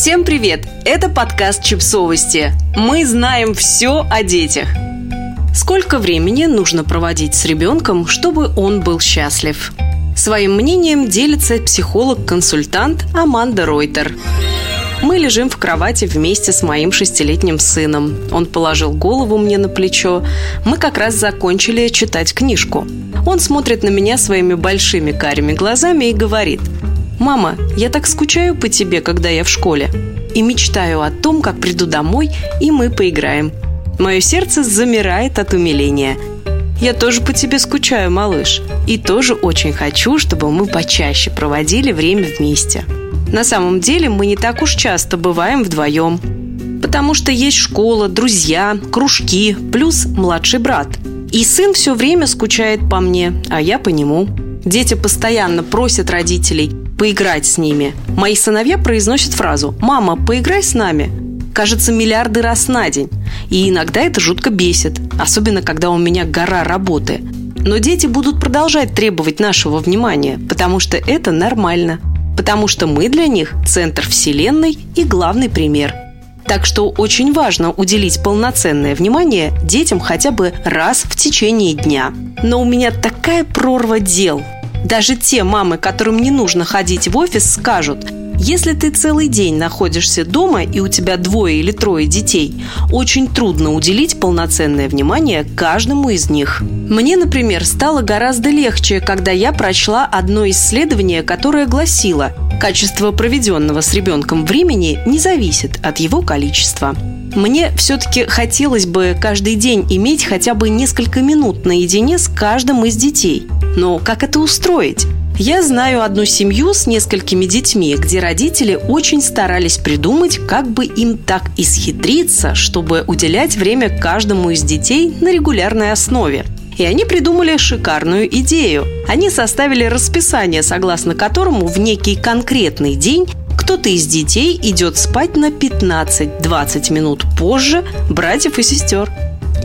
Всем привет! Это подкаст «Чипсовости». Мы знаем все о детях. Сколько времени нужно проводить с ребенком, чтобы он был счастлив? Своим мнением делится психолог-консультант Аманда Ройтер. Мы лежим в кровати вместе с моим шестилетним сыном. Он положил голову мне на плечо. Мы как раз закончили читать книжку. Он смотрит на меня своими большими карими глазами и говорит «Мама, я так скучаю по тебе, когда я в школе. И мечтаю о том, как приду домой, и мы поиграем». Мое сердце замирает от умиления. Я тоже по тебе скучаю, малыш. И тоже очень хочу, чтобы мы почаще проводили время вместе. На самом деле мы не так уж часто бываем вдвоем. Потому что есть школа, друзья, кружки, плюс младший брат. И сын все время скучает по мне, а я по нему. Дети постоянно просят родителей поиграть с ними. Мои сыновья произносят фразу «Мама, поиграй с нами». Кажется, миллиарды раз на день. И иногда это жутко бесит, особенно когда у меня гора работы. Но дети будут продолжать требовать нашего внимания, потому что это нормально потому что мы для них центр Вселенной и главный пример. Так что очень важно уделить полноценное внимание детям хотя бы раз в течение дня. Но у меня такая прорва дел. Даже те мамы, которым не нужно ходить в офис, скажут – если ты целый день находишься дома и у тебя двое или трое детей, очень трудно уделить полноценное внимание каждому из них. Мне, например, стало гораздо легче, когда я прочла одно исследование, которое гласило «Качество проведенного с ребенком времени не зависит от его количества». Мне все-таки хотелось бы каждый день иметь хотя бы несколько минут наедине с каждым из детей. Но как это устроить? Я знаю одну семью с несколькими детьми, где родители очень старались придумать, как бы им так исхитриться, чтобы уделять время каждому из детей на регулярной основе. И они придумали шикарную идею. Они составили расписание, согласно которому в некий конкретный день кто-то из детей идет спать на 15-20 минут позже братьев и сестер.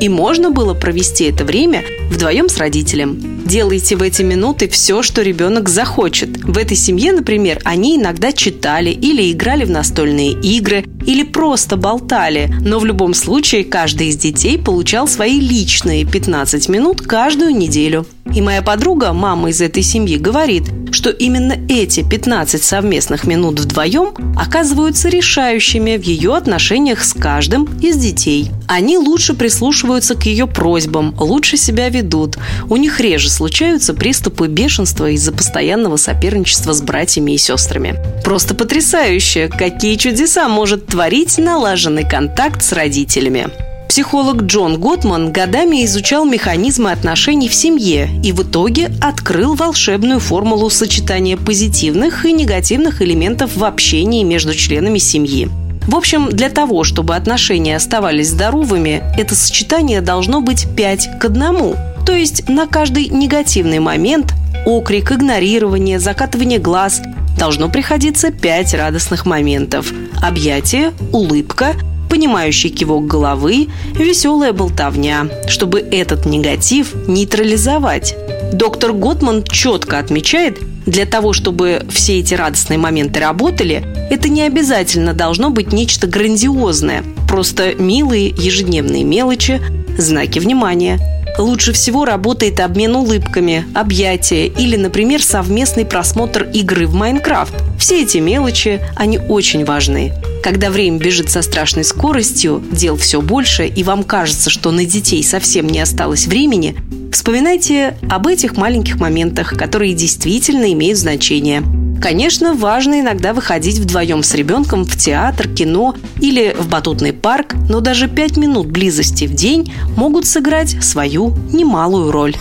И можно было провести это время вдвоем с родителем. Делайте в эти минуты все, что ребенок захочет. В этой семье, например, они иногда читали или играли в настольные игры, или просто болтали, но в любом случае каждый из детей получал свои личные 15 минут каждую неделю. И моя подруга, мама из этой семьи, говорит, что именно эти 15 совместных минут вдвоем оказываются решающими в ее отношениях с каждым из детей. Они лучше прислушиваются к ее просьбам, лучше себя ведут. У них реже случаются приступы бешенства из-за постоянного соперничества с братьями и сестрами. Просто потрясающе, какие чудеса может творить налаженный контакт с родителями. Психолог Джон Готман годами изучал механизмы отношений в семье и в итоге открыл волшебную формулу сочетания позитивных и негативных элементов в общении между членами семьи. В общем, для того, чтобы отношения оставались здоровыми, это сочетание должно быть 5 к 1. То есть на каждый негативный момент окрик, игнорирование, закатывание глаз должно приходиться 5 радостных моментов. Объятие, улыбка, понимающий кивок головы, веселая болтовня, чтобы этот негатив нейтрализовать. Доктор Готман четко отмечает, для того, чтобы все эти радостные моменты работали, это не обязательно должно быть нечто грандиозное, просто милые ежедневные мелочи, знаки внимания. Лучше всего работает обмен улыбками, объятия или, например, совместный просмотр игры в Майнкрафт. Все эти мелочи, они очень важны. Когда время бежит со страшной скоростью, дел все больше, и вам кажется, что на детей совсем не осталось времени, вспоминайте об этих маленьких моментах, которые действительно имеют значение. Конечно, важно иногда выходить вдвоем с ребенком в театр, кино или в батутный парк, но даже пять минут близости в день могут сыграть свою немалую роль.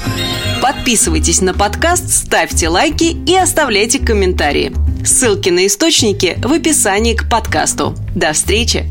Подписывайтесь на подкаст, ставьте лайки и оставляйте комментарии. Ссылки на источники в описании к подкасту. До встречи!